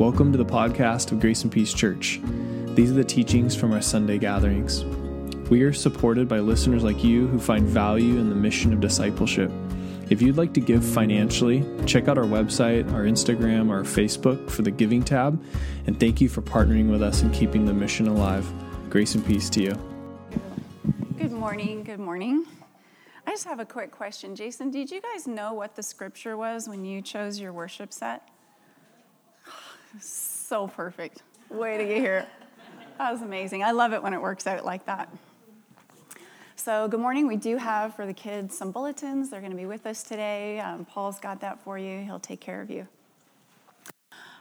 Welcome to the podcast of Grace and Peace Church. These are the teachings from our Sunday gatherings. We are supported by listeners like you who find value in the mission of discipleship. If you'd like to give financially, check out our website, our Instagram, our Facebook for the giving tab. And thank you for partnering with us and keeping the mission alive. Grace and peace to you. Good morning. Good morning. I just have a quick question. Jason, did you guys know what the scripture was when you chose your worship set? So perfect. Way to get here. That was amazing. I love it when it works out like that. So, good morning. We do have for the kids some bulletins. They're going to be with us today. Um, Paul's got that for you, he'll take care of you.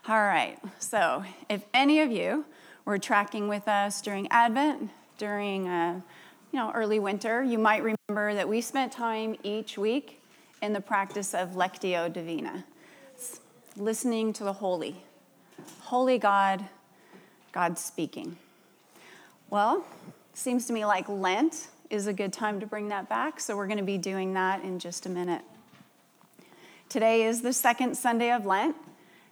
All right. So, if any of you were tracking with us during Advent, during uh, you know early winter, you might remember that we spent time each week in the practice of Lectio Divina, it's listening to the holy, holy God, God speaking. Well, seems to me like Lent is a good time to bring that back, so we're going to be doing that in just a minute. Today is the second Sunday of Lent,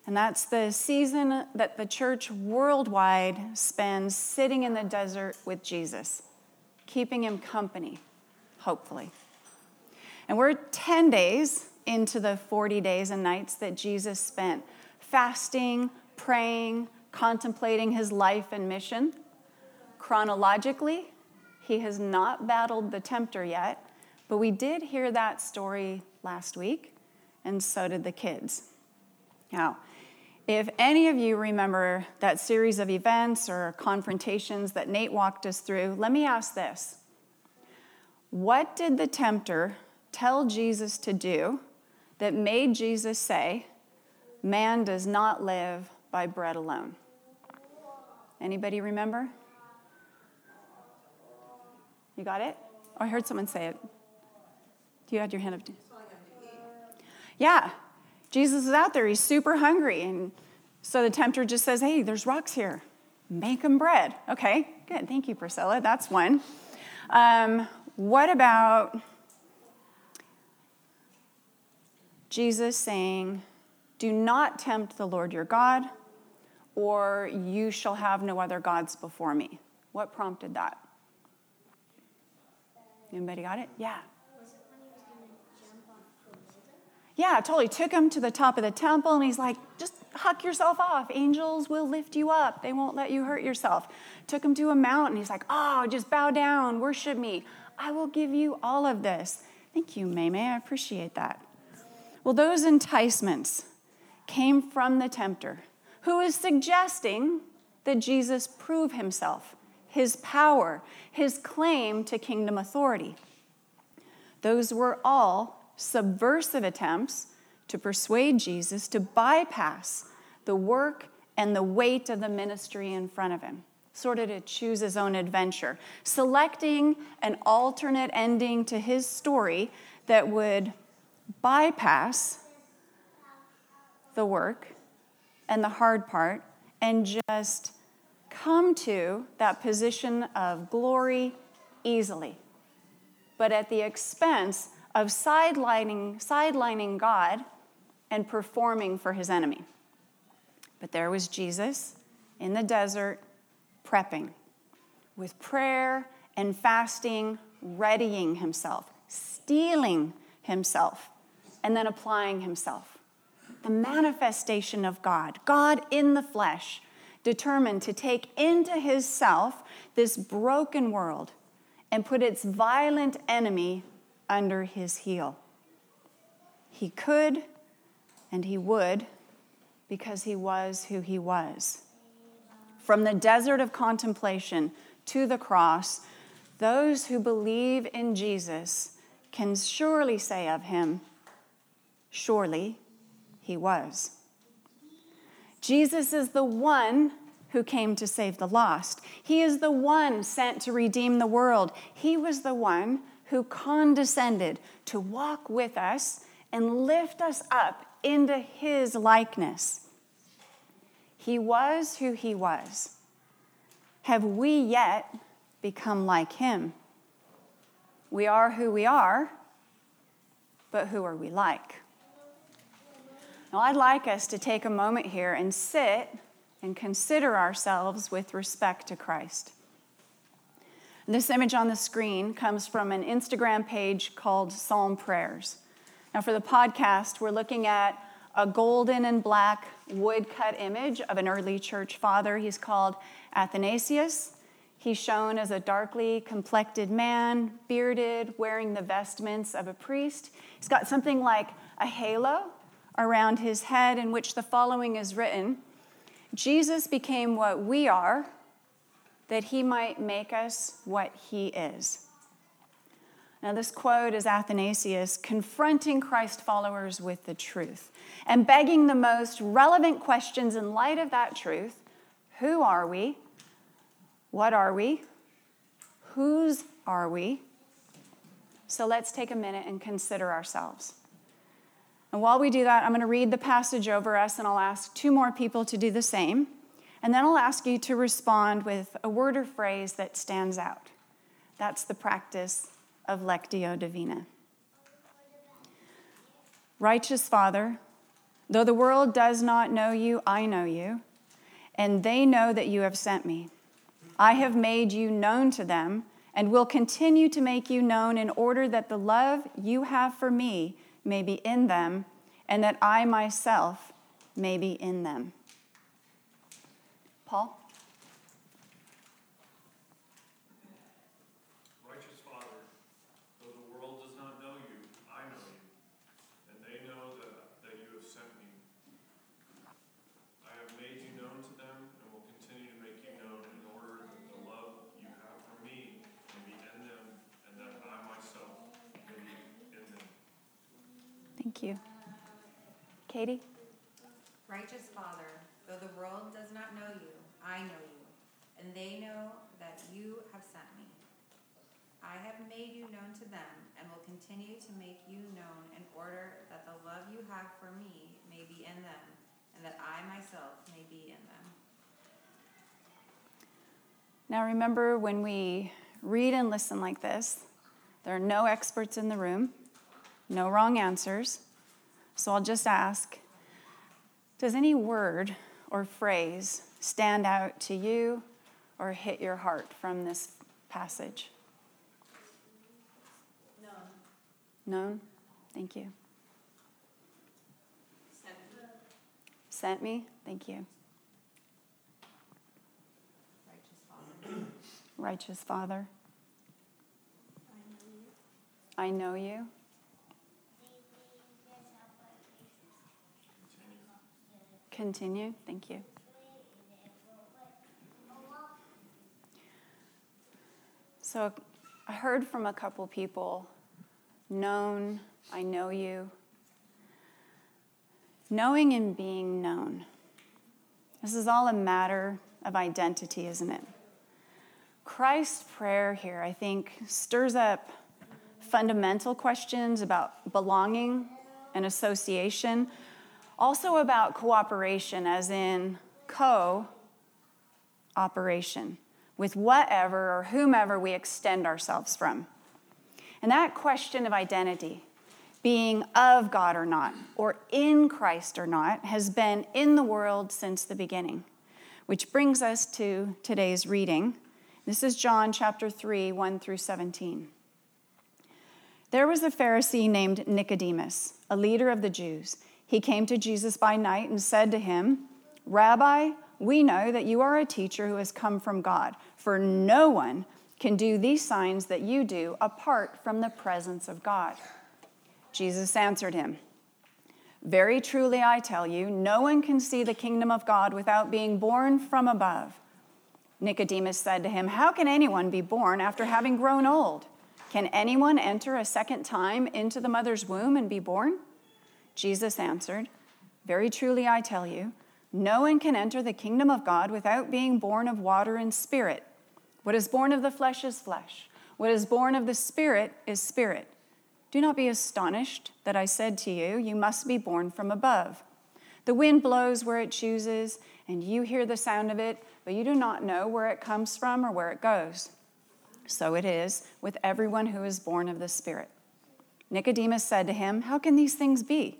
and that's the season that the church worldwide spends sitting in the desert with Jesus, keeping him company, hopefully. And we're 10 days into the 40 days and nights that Jesus spent fasting, praying, contemplating his life and mission. Chronologically, he has not battled the tempter yet, but we did hear that story last week, and so did the kids. Now, if any of you remember that series of events or confrontations that Nate walked us through, let me ask this What did the tempter tell Jesus to do that made Jesus say, Man does not live by bread alone? Anybody remember? You got it? Oh, I heard someone say it. You had your hand up. Yeah. Jesus is out there. He's super hungry. And so the tempter just says, Hey, there's rocks here. Make them bread. Okay, good. Thank you, Priscilla. That's one. Um, what about Jesus saying, Do not tempt the Lord your God, or you shall have no other gods before me? What prompted that? Anybody got it? Yeah. Yeah, totally. Took him to the top of the temple and he's like, just huck yourself off. Angels will lift you up. They won't let you hurt yourself. Took him to a mountain. He's like, oh, just bow down, worship me. I will give you all of this. Thank you, May May. I appreciate that. Well, those enticements came from the tempter, who is suggesting that Jesus prove himself, his power, his claim to kingdom authority. Those were all subversive attempts to persuade Jesus to bypass the work and the weight of the ministry in front of him, sort of to choose his own adventure, selecting an alternate ending to his story that would bypass the work and the hard part and just come to that position of glory easily, but at the expense of sidelining, sidelining God and performing for his enemy. But there was Jesus in the desert prepping with prayer and fasting, readying himself, steeling himself, and then applying himself. The manifestation of God, God in the flesh, determined to take into his self this broken world and put its violent enemy under his heel. He could and he would because he was who he was. From the desert of contemplation to the cross, those who believe in Jesus can surely say of him, Surely he was. Jesus is the one who came to save the lost. He is the one sent to redeem the world. He was the one who condescended to walk with us and lift us up into his likeness. He was who he was. Have we yet become like him? We are who we are, but who are we like? Now, I'd like us to take a moment here and sit and consider ourselves with respect to Christ. This image on the screen comes from an Instagram page called Psalm Prayers. Now, for the podcast, we're looking at a golden and black woodcut image of an early church father. He's called Athanasius. He's shown as a darkly complected man, bearded, wearing the vestments of a priest. He's got something like a halo around his head in which the following is written Jesus became what we are, that he might make us what he is. Now, this quote is Athanasius confronting Christ followers with the truth and begging the most relevant questions in light of that truth Who are we? What are we? Whose are we? So let's take a minute and consider ourselves. And while we do that, I'm going to read the passage over us, and I'll ask two more people to do the same. And then I'll ask you to respond with a word or phrase that stands out. That's the practice of Lectio Divina. Righteous Father, though the world does not know you, I know you, and they know that you have sent me. I have made you known to them and will continue to make you known in order that the love you have for me may be in them, and that I myself may be in them. Paul? Righteous Father, though the world does not know you, I know you, and they know that, that you have sent me. I have made you known to them and will continue to make you known in order that the love you have for me may be in them, and that I myself may be in them. Thank you. Katie? Righteous Father, though the world does not know you, I know you, and they know that you have sent me. I have made you known to them and will continue to make you known in order that the love you have for me may be in them, and that I myself may be in them. Now remember, when we read and listen like this, there are no experts in the room, no wrong answers. So I'll just ask Does any word or phrase stand out to you or hit your heart from this passage? None. None? Thank you. Sent me. Thank you. Righteous Father. Righteous Father, I know you. Continue. Thank you. So I heard from a couple people known, I know you. Knowing and being known. This is all a matter of identity, isn't it? Christ's prayer here, I think, stirs up fundamental questions about belonging and association, also about cooperation, as in co operation with whatever or whomever we extend ourselves from. And that question of identity, being of God or not, or in Christ or not, has been in the world since the beginning. Which brings us to today's reading. This is John chapter 3, 1 through 17. There was a Pharisee named Nicodemus, a leader of the Jews. He came to Jesus by night and said to him, Rabbi, we know that you are a teacher who has come from God, for no one can do these signs that you do apart from the presence of God. Jesus answered him, Very truly I tell you, no one can see the kingdom of God without being born from above. Nicodemus said to him, How can anyone be born after having grown old? Can anyone enter a second time into the mother's womb and be born? Jesus answered, Very truly I tell you, no one can enter the kingdom of God without being born of water and spirit. What is born of the flesh is flesh. What is born of the spirit is spirit. Do not be astonished that I said to you, You must be born from above. The wind blows where it chooses, and you hear the sound of it, but you do not know where it comes from or where it goes. So it is with everyone who is born of the Spirit. Nicodemus said to him, How can these things be?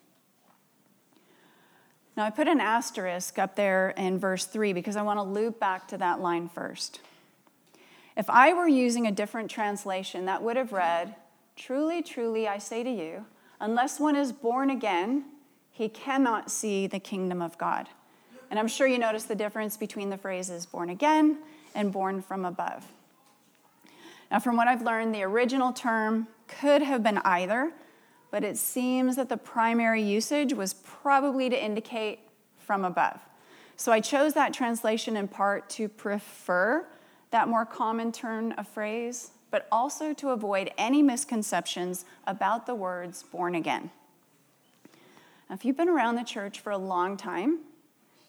Now, I put an asterisk up there in verse 3 because I want to loop back to that line first. If I were using a different translation, that would have read, Truly, truly, I say to you, unless one is born again, he cannot see the kingdom of God. And I'm sure you notice the difference between the phrases born again and born from above. Now, from what I've learned, the original term could have been either, but it seems that the primary usage was probably to indicate from above. So I chose that translation in part to prefer that more common turn of phrase, but also to avoid any misconceptions about the words born again. If you've been around the church for a long time,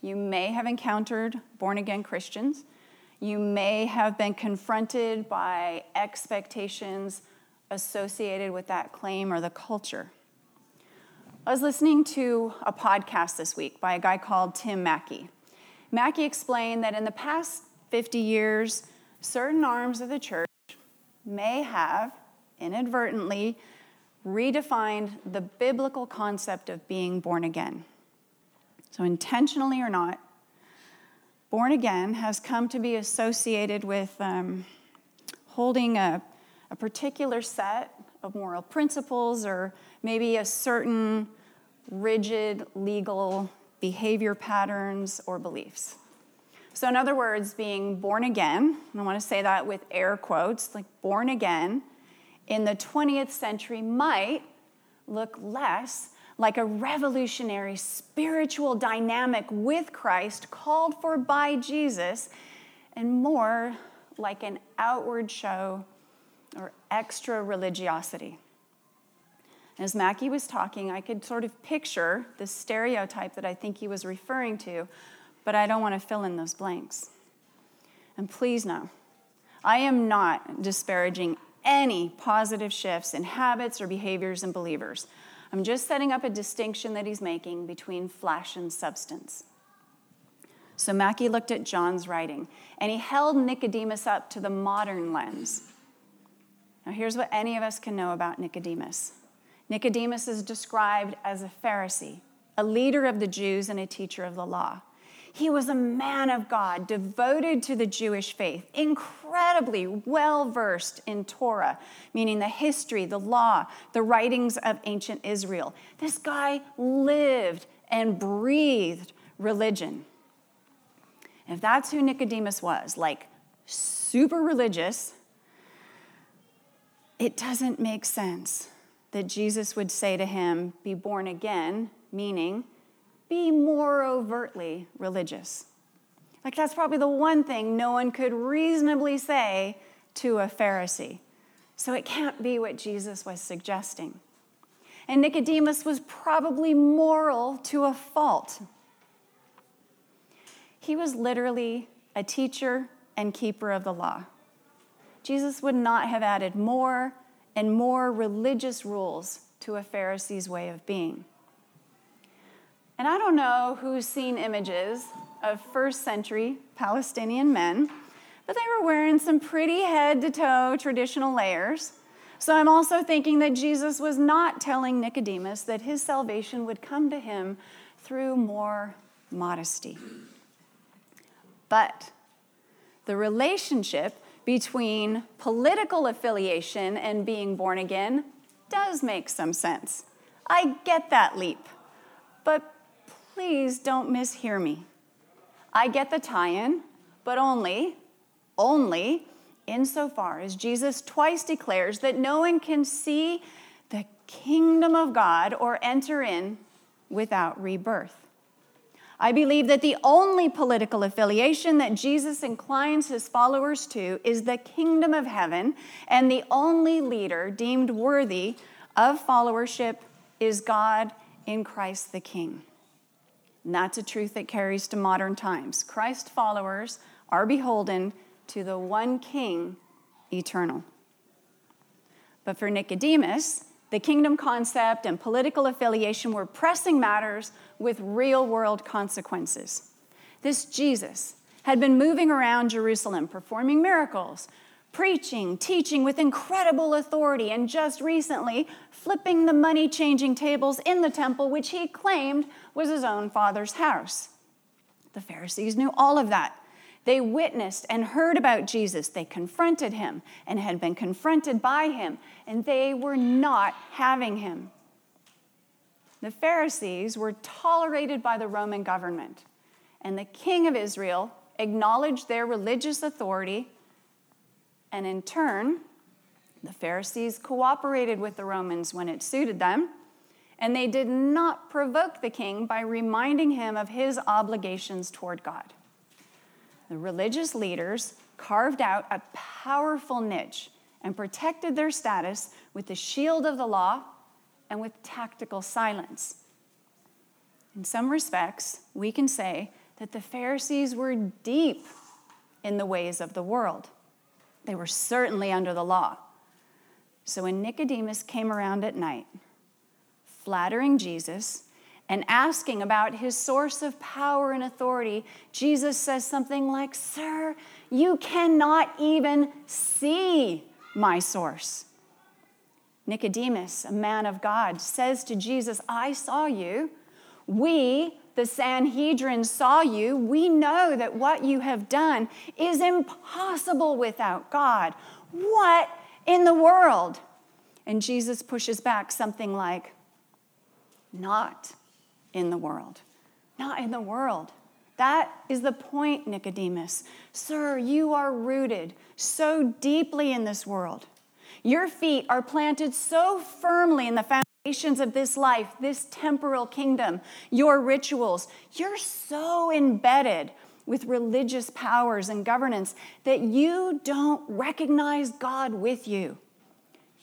you may have encountered born again Christians you may have been confronted by expectations associated with that claim or the culture. I was listening to a podcast this week by a guy called Tim Mackie. Mackie explained that in the past 50 years, certain arms of the church may have inadvertently redefined the biblical concept of being born again. So, intentionally or not, born again has come to be associated with um, holding a, a particular set of moral principles or maybe a certain rigid legal behavior patterns or beliefs. So, in other words, being born again, I want to say that with air quotes, like born again, in the 20th century might look less like a revolutionary spiritual dynamic with Christ called for by Jesus, and more like an outward show or extra religiosity. As Mackie was talking, I could sort of picture the stereotype that I think he was referring to, but I don't want to fill in those blanks. And please know, I am not disparaging any positive shifts in habits or behaviors in believers. I'm just setting up a distinction that he's making between flesh and substance. So Mackie looked at John's writing and he held Nicodemus up to the modern lens. Now, here's what any of us can know about Nicodemus Nicodemus is described as a Pharisee, a leader of the Jews, and a teacher of the law. He was a man of God, devoted to the Jewish faith, incredibly well versed in Torah, meaning the history, the law, the writings of ancient Israel. This guy lived and breathed religion. If that's who Nicodemus was, like super religious, it doesn't make sense that Jesus would say to him, Be born again, meaning be more overtly religious. Like, that's probably the one thing no one could reasonably say to a Pharisee. So, it can't be what Jesus was suggesting. And Nicodemus was probably moral to a fault. He was literally a teacher and keeper of the law. Jesus would not have added more and more religious rules to a Pharisee's way of being. And I don't know who's seen images of first century Palestinian men, but they were wearing some pretty head to toe traditional layers. So I'm also thinking that Jesus was not telling Nicodemus that his salvation would come to him through more modesty. But the relationship between political affiliation and being born again does make some sense. I get that leap. But please don't mishear me. I get the tie in, but only only insofar as Jesus twice declares that no one can see the kingdom of God or enter in without rebirth. I believe that the only political affiliation that Jesus inclines his followers to is the kingdom of heaven, and the only leader deemed worthy of followership is God in Christ the King. And that's a truth that carries to modern times. Christ followers are beholden to the one King eternal. But for Nicodemus, the kingdom concept and political affiliation were pressing matters with real world consequences. This Jesus had been moving around Jerusalem performing miracles, preaching, teaching with incredible authority, and just recently flipping the money changing tables in the temple, which he claimed was his own father's house. The Pharisees knew all of that. They witnessed and heard about Jesus. They confronted him and had been confronted by him, and they were not having him. The Pharisees were tolerated by the Roman government, and the king of Israel acknowledged their religious authority, and in turn, the Pharisees cooperated with the Romans when it suited them, and they did not provoke the king by reminding him of his obligations toward God the religious leaders carved out a powerful niche and protected their status with the shield of the law and with tactical silence. In some respects, we can say that the Pharisees were deep in the ways of the world. They were certainly under the law. So when Nicodemus came around at night, flattering Jesus, and asking about his source of power and authority, Jesus says something like, Sir, you cannot even see my source. Nicodemus, a man of God, says to Jesus, I saw you. We, the Sanhedrin, saw you. We know that what you have done is impossible without God. What in the world? And Jesus pushes back something like, Not in the world. Not in the world. That is the point, Nicodemus. Sir, you are rooted so deeply in this world. Your feet are planted so firmly in the foundations of this life, this temporal kingdom, your rituals. You're so embedded with religious powers and governance that you don't recognize God with you.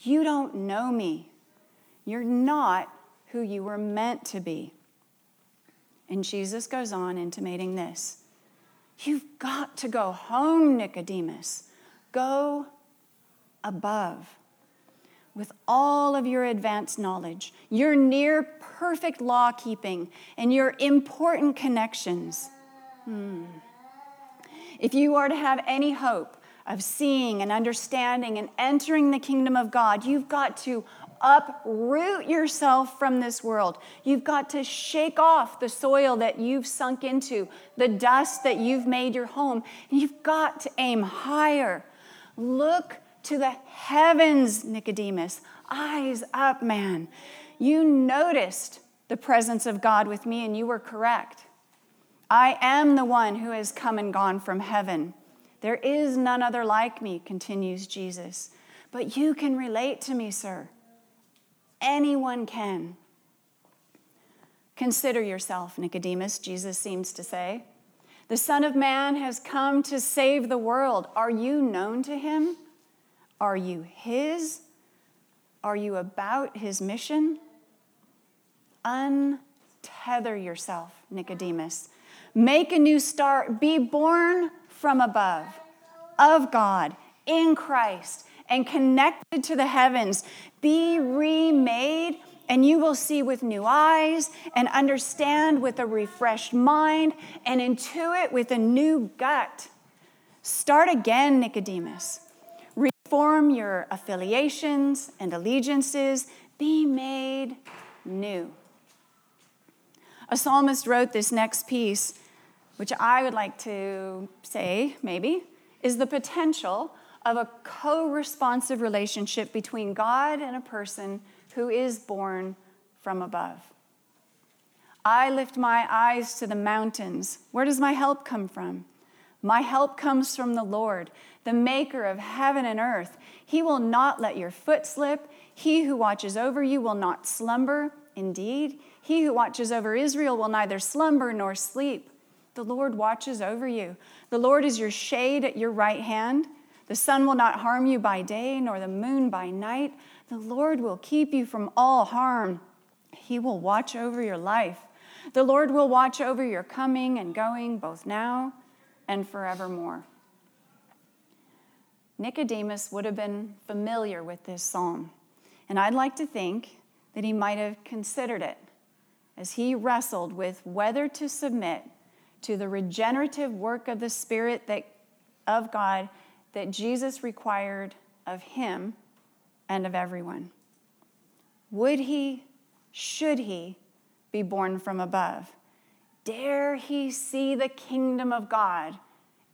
You don't know me. You're not who you were meant to be. And Jesus goes on intimating this You've got to go home, Nicodemus. Go above. With all of your advanced knowledge, your near perfect law keeping, and your important connections. Hmm. If you are to have any hope of seeing and understanding and entering the kingdom of God, you've got to uproot yourself from this world. You've got to shake off the soil that you've sunk into, the dust that you've made your home, you've got to aim higher. Look to the heavens, Nicodemus. Eyes up, man. You noticed the presence of God with me, and you were correct. I am the one who has come and gone from heaven. There is none other like me, continues Jesus. But you can relate to me, sir. Anyone can. Consider yourself, Nicodemus, Jesus seems to say. The Son of Man has come to save the world. Are you known to him? Are you his? Are you about his mission? Untether yourself, Nicodemus. Make a new start. Be born from above, of God, in Christ and connected to the heavens. Be remade, and you will see with new eyes and understand with a refreshed mind and intuit with a new gut. Start again, Nicodemus. Reform your affiliations and allegiances. Be made new. A psalmist wrote this next piece, which I would like to say, maybe, is the potential of a co responsive relationship between God and a person who is born from above. I lift my eyes to the mountains. Where does my help come from? My help comes from the Lord, the maker of heaven and earth. He will not let your foot slip. He who watches over you will not slumber. Indeed, he who watches over Israel will neither slumber nor sleep. The Lord watches over you. The Lord is your shade at your right hand. The sun will not harm you by day, nor the moon by night. The Lord will keep you from all harm. He will watch over your life. The Lord will watch over your coming and going, both now and forevermore. Nicodemus would have been familiar with this psalm, and I'd like to think that he might have considered it as he wrestled with whether to submit to the regenerative work of the Spirit that, of God that Jesus required of him and of everyone. Would he, should he, be born from above? dare he see the kingdom of God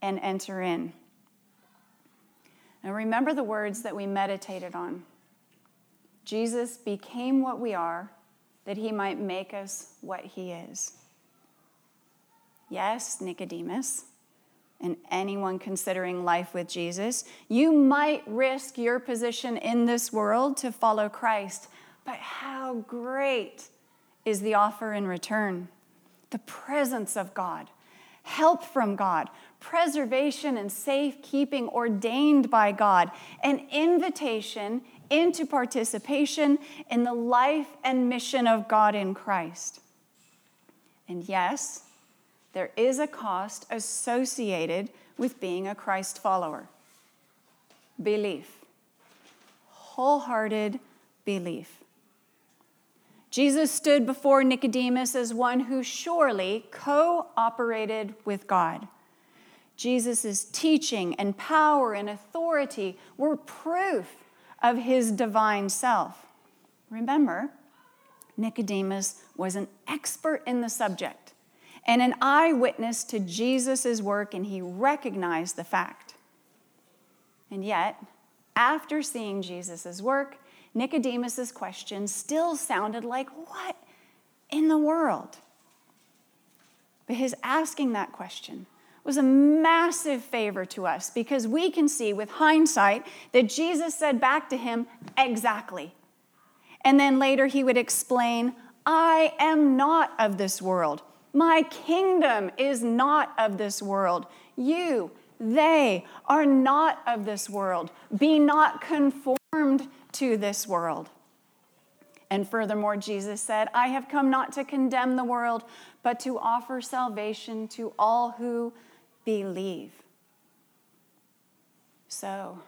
and enter in. Now, remember the words that we meditated on. Jesus became what we are that he might make us what he is. Yes, Nicodemus, and anyone considering life with Jesus, you might risk your position in this world to follow Christ, but how great is the offer in return? the presence of God, help from God, preservation and safekeeping ordained by God, an invitation into participation in the life and mission of God in Christ. And yes, there is a cost associated with being a Christ follower belief, wholehearted belief. Jesus stood before Nicodemus as one who surely cooperated with God. Jesus' teaching and power and authority were proof of his divine self. Remember, Nicodemus was an expert in the subject and an eyewitness to Jesus' work, and he recognized the fact. And yet, after seeing Jesus' work, Nicodemus's question still sounded like, What in the world? But his asking that question was a massive favor to us because we can see with hindsight that Jesus said back to him, Exactly. And then later he would explain, I am not of this world. My kingdom is not of this world. You, they are not of this world. Be not conformed to this world. And furthermore, Jesus said, I have come not to condemn the world, but to offer salvation to all who believe. So,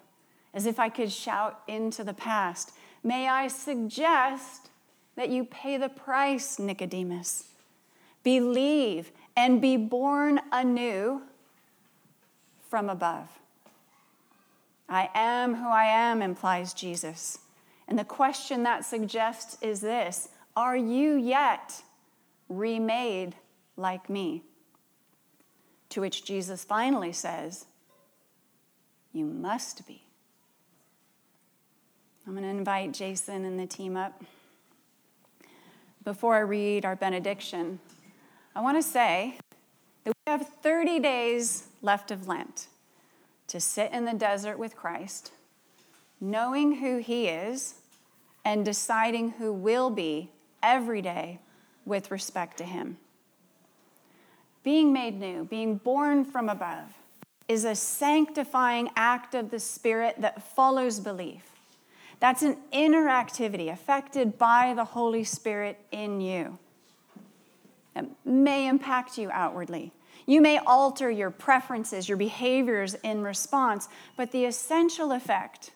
as if I could shout into the past, may I suggest that you pay the price, Nicodemus. Believe and be born anew from above. I am who I am, implies Jesus. And the question that suggests is this Are you yet remade like me? To which Jesus finally says, You must be. I'm going to invite Jason and the team up. Before I read our benediction, I want to say that we have 30 days left of Lent to sit in the desert with Christ, knowing who He is, and deciding who will be every day with respect to Him. Being made new, being born from above, is a sanctifying act of the Spirit that follows belief. That's an inner activity affected by the Holy Spirit in you. May impact you outwardly, you may alter your preferences, your behaviors in response, but the essential effect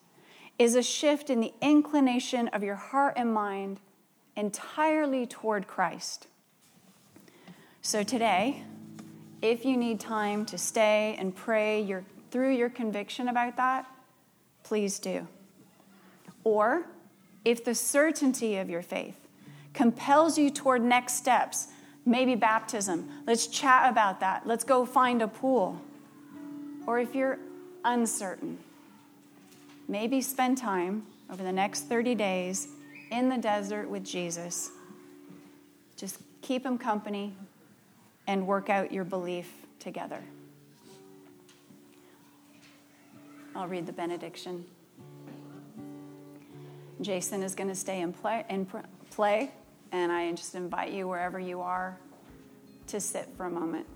is a shift in the inclination of your heart and mind entirely toward Christ. So today, if you need time to stay and pray your, through your conviction about that, please do. Or if the certainty of your faith compels you toward next steps, maybe baptism. Let's chat about that. Let's go find a pool. Or if you're uncertain, maybe spend time over the next 30 days in the desert with Jesus. Just keep him company and work out your belief together. I'll read the benediction. Jason is going to stay and play, and play, and I just invite you, wherever you are, to sit for a moment.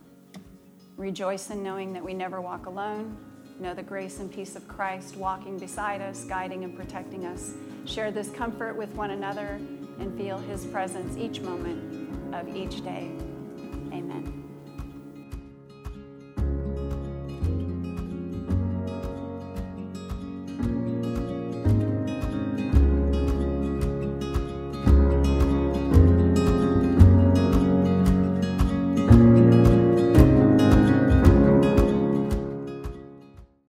Rejoice in knowing that we never walk alone. Know the grace and peace of Christ walking beside us, guiding and protecting us. Share this comfort with one another and feel his presence each moment of each day.